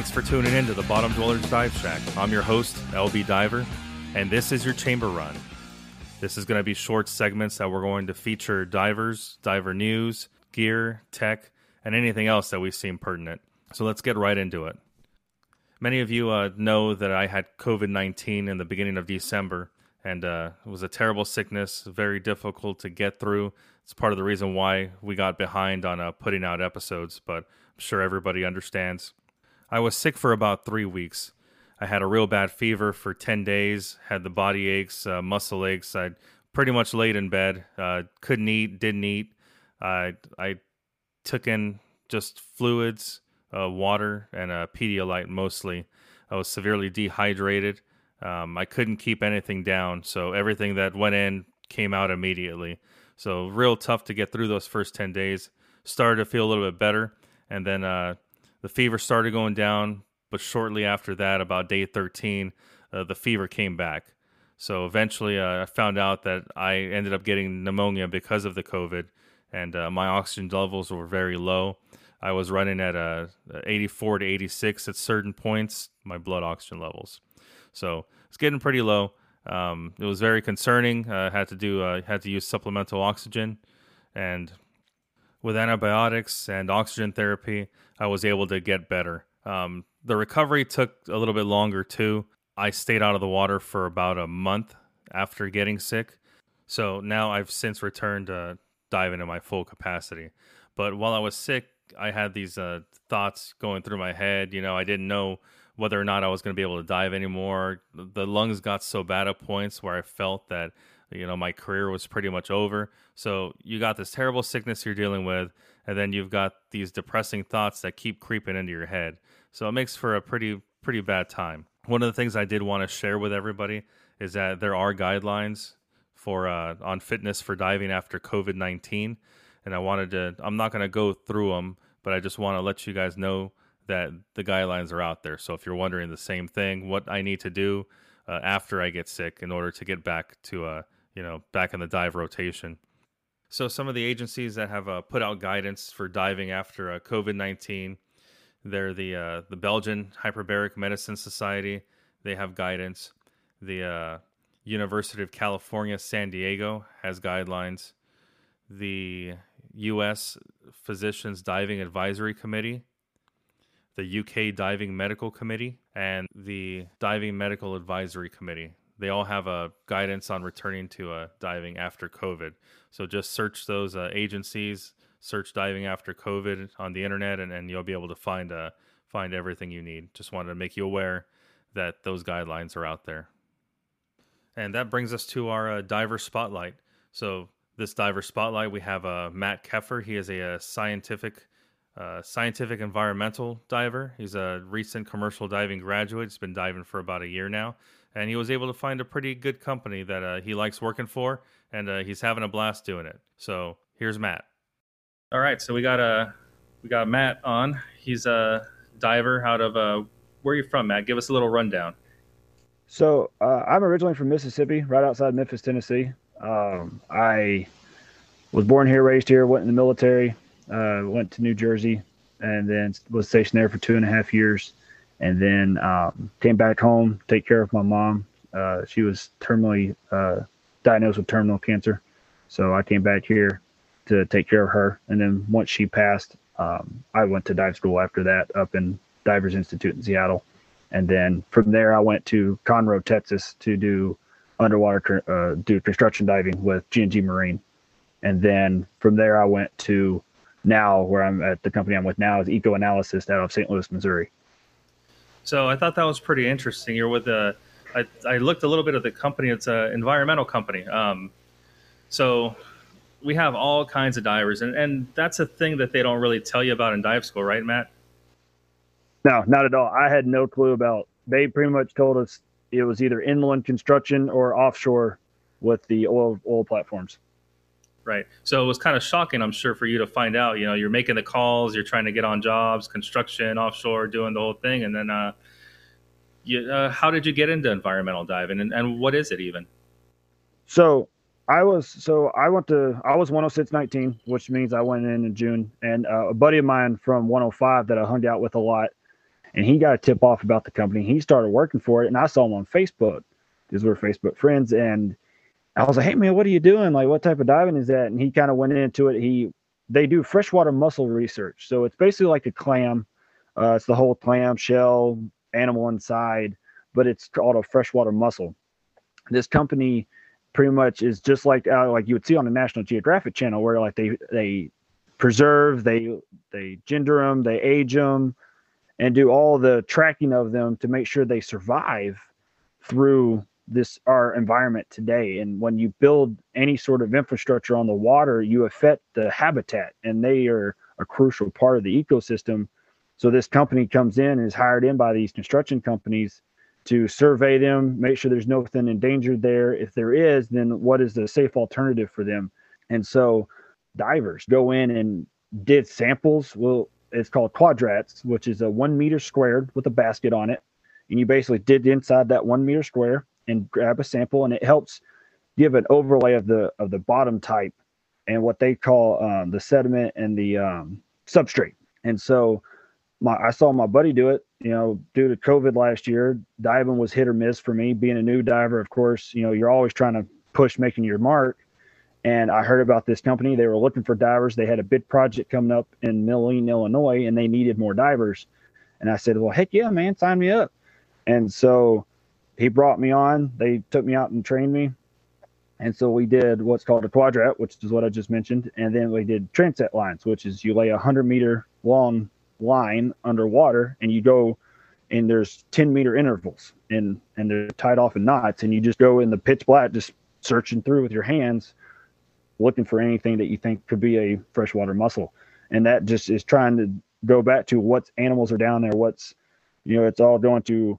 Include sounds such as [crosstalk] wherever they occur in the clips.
Thanks for tuning in to the Bottom Dwellers Dive Shack. I'm your host, LB Diver, and this is your chamber run. This is going to be short segments that we're going to feature divers, diver news, gear, tech, and anything else that we seem pertinent. So let's get right into it. Many of you uh, know that I had COVID 19 in the beginning of December, and uh, it was a terrible sickness, very difficult to get through. It's part of the reason why we got behind on uh, putting out episodes, but I'm sure everybody understands. I was sick for about three weeks. I had a real bad fever for 10 days, had the body aches, uh, muscle aches. I pretty much laid in bed, uh, couldn't eat, didn't eat. I I took in just fluids, uh, water, and a Pedialyte mostly. I was severely dehydrated. Um, I couldn't keep anything down, so everything that went in came out immediately. So real tough to get through those first 10 days. Started to feel a little bit better, and then uh, the fever started going down, but shortly after that, about day 13, uh, the fever came back. So eventually, uh, I found out that I ended up getting pneumonia because of the COVID, and uh, my oxygen levels were very low. I was running at uh, 84 to 86 at certain points, my blood oxygen levels. So it's getting pretty low. Um, it was very concerning. I had to do uh, had to use supplemental oxygen, and with antibiotics and oxygen therapy, I was able to get better. Um, the recovery took a little bit longer too. I stayed out of the water for about a month after getting sick. So now I've since returned to diving in my full capacity. But while I was sick, I had these uh, thoughts going through my head. You know, I didn't know whether or not I was going to be able to dive anymore. The lungs got so bad at points where I felt that you know my career was pretty much over. So you got this terrible sickness you're dealing with and then you've got these depressing thoughts that keep creeping into your head. So it makes for a pretty pretty bad time. One of the things i did want to share with everybody is that there are guidelines for uh, on fitness for diving after covid-19 and i wanted to i'm not going to go through them but i just want to let you guys know that the guidelines are out there. So if you're wondering the same thing what i need to do uh, after I get sick in order to get back to uh, you know, back in the dive rotation. So some of the agencies that have uh, put out guidance for diving after uh, COVID nineteen, they're the uh, the Belgian Hyperbaric Medicine Society. They have guidance. The uh, University of California, San Diego has guidelines. The U.S. Physicians Diving Advisory Committee, the UK Diving Medical Committee, and the Diving Medical Advisory Committee they all have a guidance on returning to uh, diving after COVID. So just search those uh, agencies, search diving after COVID on the internet, and, and you'll be able to find uh, find everything you need. Just wanted to make you aware that those guidelines are out there. And that brings us to our uh, diver spotlight. So this diver spotlight, we have uh, Matt Keffer. He is a, a scientific uh, scientific environmental diver. He's a recent commercial diving graduate. He's been diving for about a year now and he was able to find a pretty good company that uh, he likes working for, and uh, he's having a blast doing it. So here's Matt. All right, so we got a uh, we got Matt on. He's a diver out of uh, where are you from, Matt? Give us a little rundown. So uh, I'm originally from Mississippi, right outside Memphis, Tennessee. Um, I was born here, raised here, went in the military, uh, went to New Jersey, and then was stationed there for two and a half years and then um, came back home to take care of my mom. Uh, she was terminally uh, diagnosed with terminal cancer, so I came back here to take care of her. And then once she passed, um, I went to dive school after that up in Divers Institute in Seattle, and then from there I went to Conroe, Texas, to do underwater uh, do construction diving with G&G Marine, and then from there I went to now where I'm at the company I'm with now is EcoAnalysts out of St. Louis, Missouri. So I thought that was pretty interesting. You're with a, I, I looked a little bit at the company. It's an environmental company. Um, so we have all kinds of divers, and, and that's a thing that they don't really tell you about in dive school, right, Matt? No, not at all. I had no clue about. They pretty much told us it was either inland construction or offshore with the oil oil platforms. Right. So it was kind of shocking, I'm sure, for you to find out. You know, you're making the calls, you're trying to get on jobs, construction, offshore, doing the whole thing, and then, uh, you, uh, how did you get into environmental diving, and, and what is it even? So I was so I went to I was 10619, which means I went in in June, and uh, a buddy of mine from 105 that I hung out with a lot, and he got a tip off about the company. He started working for it, and I saw him on Facebook because we're Facebook friends. And I was like, "Hey man, what are you doing? Like, what type of diving is that?" And he kind of went into it. He they do freshwater mussel research, so it's basically like a clam. Uh, it's the whole clam shell animal inside, but it's called a freshwater mussel. This company pretty much is just like uh, like you would see on the National Geographic Channel, where like they they preserve, they they gender them, they age them, and do all the tracking of them to make sure they survive through this our environment today. And when you build any sort of infrastructure on the water, you affect the habitat, and they are a crucial part of the ecosystem. So this company comes in and is hired in by these construction companies to survey them, make sure there's nothing endangered there. If there is, then what is the safe alternative for them? And so divers go in and did samples. Well, it's called quadrats, which is a one meter squared with a basket on it. And you basically did inside that one meter square and grab a sample, and it helps give an overlay of the of the bottom type and what they call um, the sediment and the um, substrate. And so my I saw my buddy do it. You know, due to COVID last year, diving was hit or miss for me. Being a new diver, of course, you know, you're always trying to push making your mark and I heard about this company. They were looking for divers. They had a big project coming up in Moline, Illinois, and they needed more divers. And I said, Well, heck yeah, man, sign me up. And so he brought me on. They took me out and trained me. And so we did what's called a quadrat, which is what I just mentioned. And then we did transect lines, which is you lay a 100 meter long line underwater and you go and there's 10 meter intervals and and they're tied off in knots and you just go in the pitch black just searching through with your hands looking for anything that you think could be a freshwater mussel. And that just is trying to go back to what animals are down there, what's, you know, it's all going to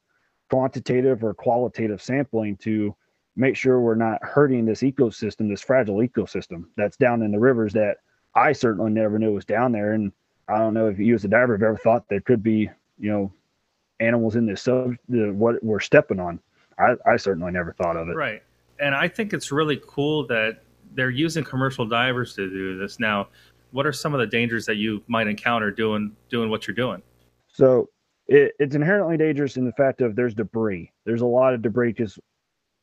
quantitative or qualitative sampling to make sure we're not hurting this ecosystem, this fragile ecosystem that's down in the rivers that I certainly never knew was down there. And I don't know if you as a diver have ever thought there could be, you know, animals in this sub the, what we're stepping on. I, I certainly never thought of it. Right. And I think it's really cool that they're using commercial divers to do this now. What are some of the dangers that you might encounter doing doing what you're doing? So it, it's inherently dangerous in the fact of there's debris. There's a lot of debris because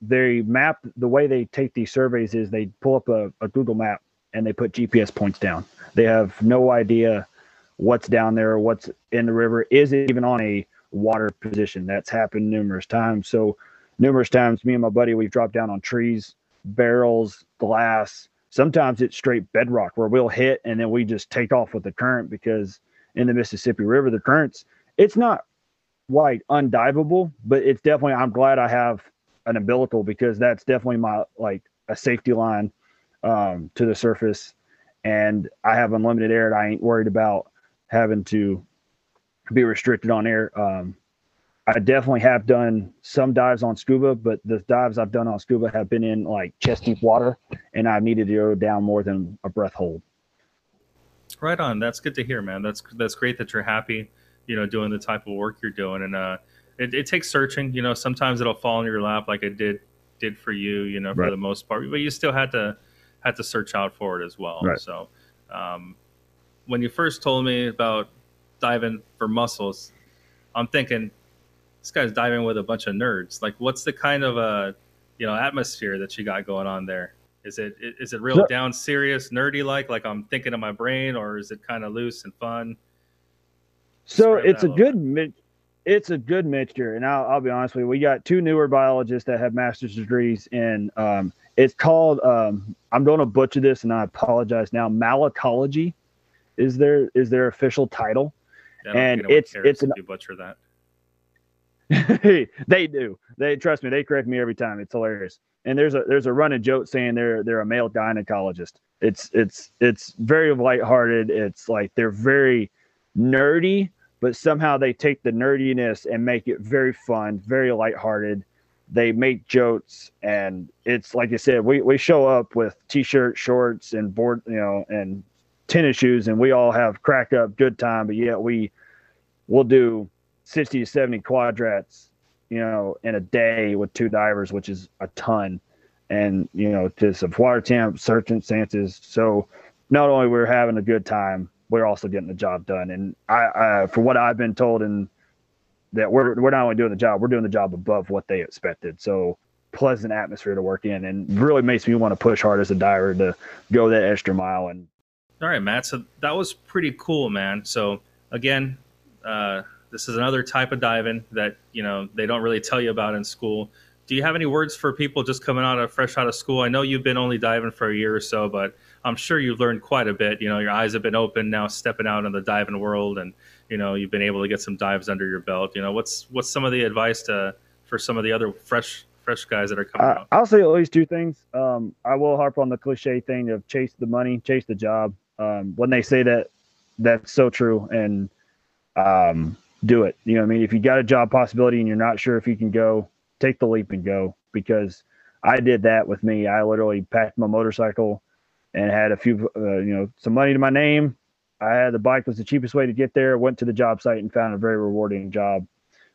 they map the way they take these surveys is they pull up a, a Google map and they put GPS points down. They have no idea what's down there, what's in the river. Is it even on a water position? That's happened numerous times. So numerous times, me and my buddy, we've dropped down on trees barrels, glass. Sometimes it's straight bedrock where we'll hit and then we just take off with the current because in the Mississippi River, the currents, it's not like undivable, but it's definitely, I'm glad I have an umbilical because that's definitely my like a safety line um, to the surface. And I have unlimited air and I ain't worried about having to be restricted on air. Um, I definitely have done some dives on scuba, but the dives I've done on scuba have been in like chest deep water, and I've needed to go down more than a breath hold. Right on. That's good to hear, man. That's that's great that you're happy, you know, doing the type of work you're doing, and uh, it, it takes searching. You know, sometimes it'll fall in your lap like it did did for you, you know, for right. the most part, but you still had to had to search out for it as well. Right. So, um, when you first told me about diving for mussels, I'm thinking this guy's diving with a bunch of nerds. Like, what's the kind of a uh, you know atmosphere that you got going on there? Is it is it real down serious, nerdy like like I'm thinking in my brain, or is it kind of loose and fun? So it's a, good mi- it's a good mixture, and I'll, I'll, be honest with you. We got two newer biologists that have master's degrees in. Um, it's called. Um, I'm going to butcher this, and I apologize now. Malacology is their is their official title, and it's it's an you butcher that. [laughs] they do. They trust me. They correct me every time. It's hilarious. And there's a there's a running joke saying they're they're a male gynecologist. It's it's it's very lighthearted. It's like they're very nerdy, but somehow they take the nerdiness and make it very fun, very lighthearted. They make jokes, and it's like I said, we we show up with t-shirt, shorts, and board, you know, and tennis shoes, and we all have crack up good time. But yet we will do 60 to 70 quadrats, you know, in a day with two divers, which is a ton. And, you know, to some water temp, circumstances. So not only we're having a good time, we're also getting the job done. And I, I, for what I've been told and that we're we're not only doing the job, we're doing the job above what they expected. So pleasant atmosphere to work in, and really makes me want to push hard as a diver to go that extra mile. And all right, Matt. So that was pretty cool, man. So again, uh, this is another type of diving that you know they don't really tell you about in school. Do you have any words for people just coming out of fresh out of school? I know you've been only diving for a year or so, but I'm sure you've learned quite a bit. You know, your eyes have been open now, stepping out in the diving world, and you know you've been able to get some dives under your belt. You know, what's what's some of the advice to for some of the other fresh fresh guys that are coming uh, out? I'll say at least two things. Um, I will harp on the cliche thing of chase the money, chase the job. Um, when they say that, that's so true, and um, do it. You know, I mean, if you got a job possibility and you're not sure if you can go, take the leap and go. Because I did that with me. I literally packed my motorcycle and had a few, uh, you know, some money to my name. I had the bike was the cheapest way to get there. Went to the job site and found a very rewarding job.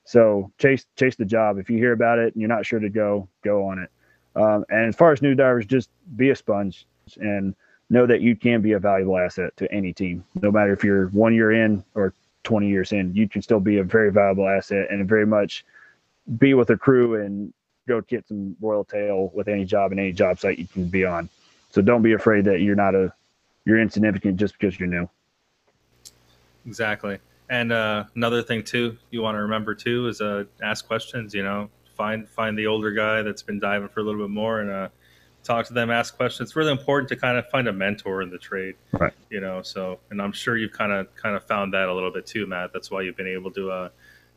So chase chase the job. If you hear about it and you're not sure to go, go on it. Um, and as far as new divers, just be a sponge and know that you can be a valuable asset to any team, no matter if you're one year in or 20 years in. You can still be a very valuable asset and very much be with a crew and go get some royal tail with any job and any job site you can be on. So don't be afraid that you're not a you're insignificant just because you're new. Exactly. And uh, another thing too, you want to remember too is uh, ask questions. You know, find find the older guy that's been diving for a little bit more and uh, talk to them, ask questions. It's really important to kind of find a mentor in the trade. Right. You know, so and I'm sure you've kind of kind of found that a little bit too, Matt. That's why you've been able to uh,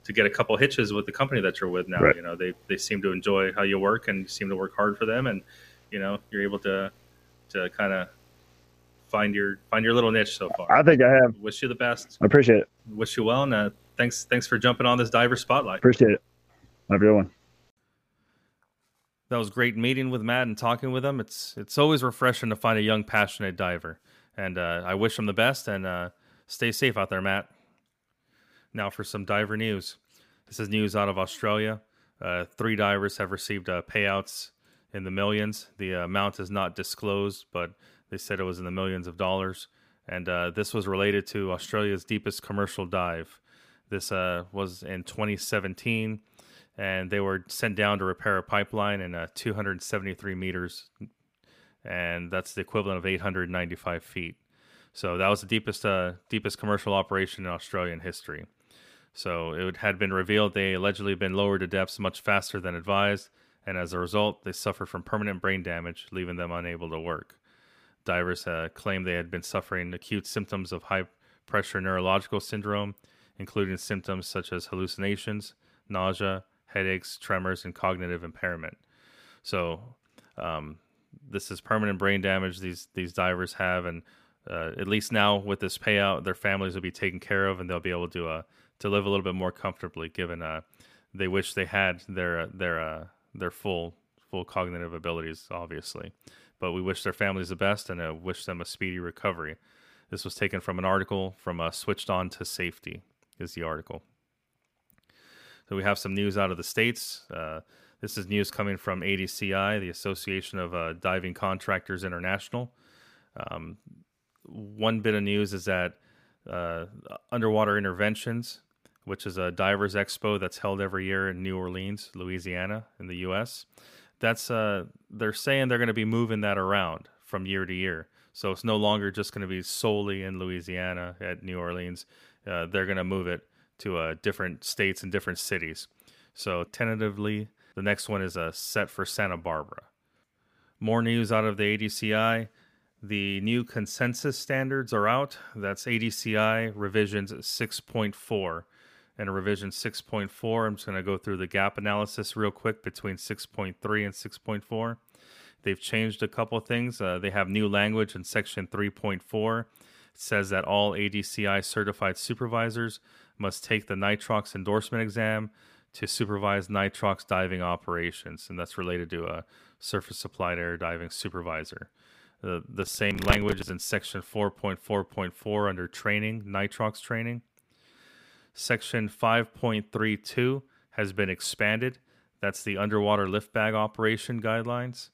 to get a couple hitches with the company that you're with now. Right. You know, they they seem to enjoy how you work and you seem to work hard for them, and you know, you're able to to kind of find your find your little niche so far. I think I have. Wish you the best. I appreciate it. Wish you well, and uh, thanks thanks for jumping on this diver spotlight. Appreciate it. Have a good one. That was great meeting with Matt and talking with him. It's it's always refreshing to find a young, passionate diver, and uh, I wish him the best. And uh, stay safe out there, Matt. Now for some diver news. This is news out of Australia. Uh, three divers have received uh, payouts in the millions. The amount is not disclosed, but they said it was in the millions of dollars. And uh, this was related to Australia's deepest commercial dive. This uh, was in 2017, and they were sent down to repair a pipeline in uh, 273 meters, and that's the equivalent of 895 feet. So that was the deepest uh, deepest commercial operation in Australian history. So it had been revealed they allegedly been lowered to depths much faster than advised, and as a result, they suffered from permanent brain damage, leaving them unable to work. Divers uh, claimed they had been suffering acute symptoms of high pressure neurological syndrome, including symptoms such as hallucinations, nausea, headaches, tremors, and cognitive impairment. So, um, this is permanent brain damage these these divers have, and uh, at least now with this payout, their families will be taken care of, and they'll be able to uh, to live a little bit more comfortably. Given uh, they wish they had their their uh, their full full cognitive abilities, obviously, but we wish their families the best and uh, wish them a speedy recovery. This was taken from an article from uh, Switched On to Safety. Is the article. So we have some news out of the states. Uh, this is news coming from ADCI, the Association of uh, Diving Contractors International. Um, one bit of news is that uh, Underwater Interventions, which is a divers expo that's held every year in New Orleans, Louisiana, in the U.S. That's uh, they're saying they're going to be moving that around from year to year. So it's no longer just going to be solely in Louisiana at New Orleans. Uh, they're going to move it to uh, different states and different cities. So tentatively, the next one is uh, set for Santa Barbara. More news out of the ADCI. The new consensus standards are out. That's ADCI revisions 6.4. And a revision 6.4, I'm just going to go through the gap analysis real quick between 6.3 and 6.4. They've changed a couple things. Uh, they have new language in section 3.4. It says that all ADCI certified supervisors must take the nitrox endorsement exam to supervise nitrox diving operations, and that's related to a surface applied air diving supervisor. The, the same language is in section 4.4.4 under training, nitrox training. Section 5.32 has been expanded. That's the underwater lift bag operation guidelines.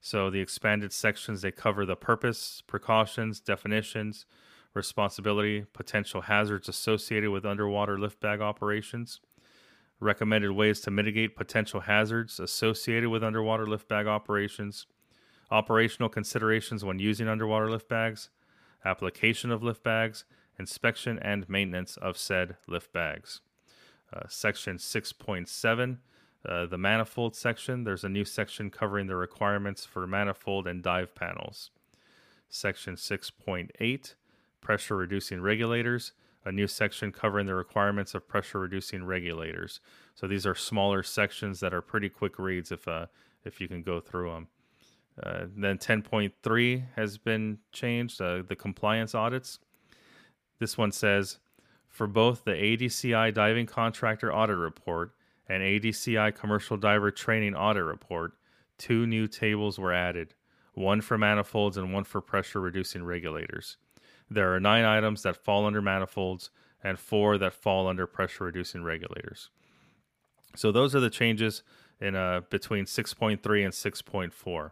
So the expanded sections they cover the purpose, precautions, definitions, responsibility, potential hazards associated with underwater lift bag operations. recommended ways to mitigate potential hazards associated with underwater lift bag operations, operational considerations when using underwater lift bags, application of lift bags, inspection and maintenance of said lift bags. Uh, section 6.7, uh, the manifold section, there's a new section covering the requirements for manifold and dive panels. Section 6.8, pressure reducing regulators, a new section covering the requirements of pressure reducing regulators. So these are smaller sections that are pretty quick reads if uh, if you can go through them. Uh, then 10.3 has been changed, uh, the compliance audits. This one says for both the ADCI diving contractor audit report and ADCI commercial diver training audit report, two new tables were added one for manifolds and one for pressure reducing regulators. There are nine items that fall under manifolds and four that fall under pressure reducing regulators. So those are the changes in uh, between 6.3 and 6.4.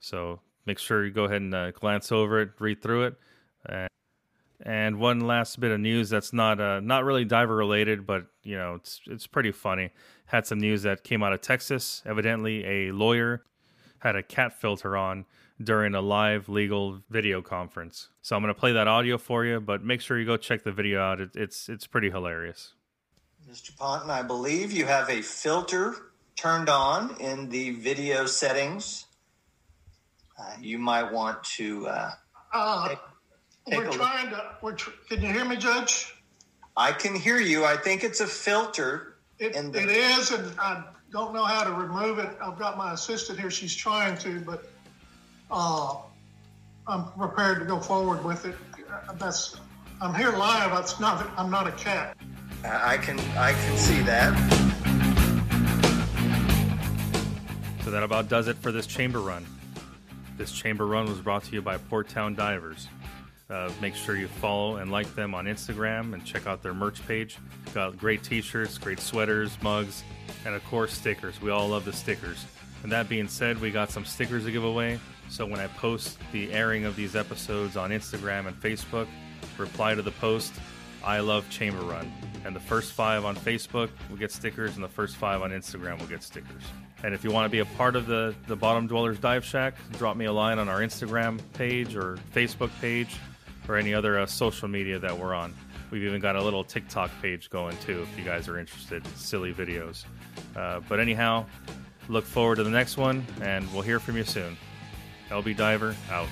So make sure you go ahead and uh, glance over it, read through it. And, and one last bit of news that's not uh, not really diver related, but you know it's it's pretty funny. Had some news that came out of Texas. Evidently, a lawyer had a cat filter on during a live legal video conference. So I'm going to play that audio for you, but make sure you go check the video out. It, it's it's pretty hilarious. Mr. Ponton, I believe you have a filter turned on in the video settings. Uh, you might want to. Uh, Uh, take, take we're trying to, we're, tr- can you hear me, Judge? I can hear you. I think it's a filter. It, in the- it is, and I don't know how to remove it. I've got my assistant here. She's trying to, but uh, I'm prepared to go forward with it. Uh, That's I'm here live. It's not. I'm not a cat. I can I can see that. So that about does it for this chamber run. This chamber run was brought to you by Port Town Divers. Uh, make sure you follow and like them on Instagram and check out their merch page. Got great t-shirts, great sweaters, mugs, and of course stickers. We all love the stickers. And that being said, we got some stickers to give away. So when I post the airing of these episodes on Instagram and Facebook, reply to the post, I love Chamber Run. And the first five on Facebook will get stickers, and the first five on Instagram will get stickers. And if you want to be a part of the, the Bottom Dwellers Dive Shack, drop me a line on our Instagram page or Facebook page or any other uh, social media that we're on. We've even got a little TikTok page going too if you guys are interested. Silly videos. Uh, but anyhow, look forward to the next one, and we'll hear from you soon. LB Diver out.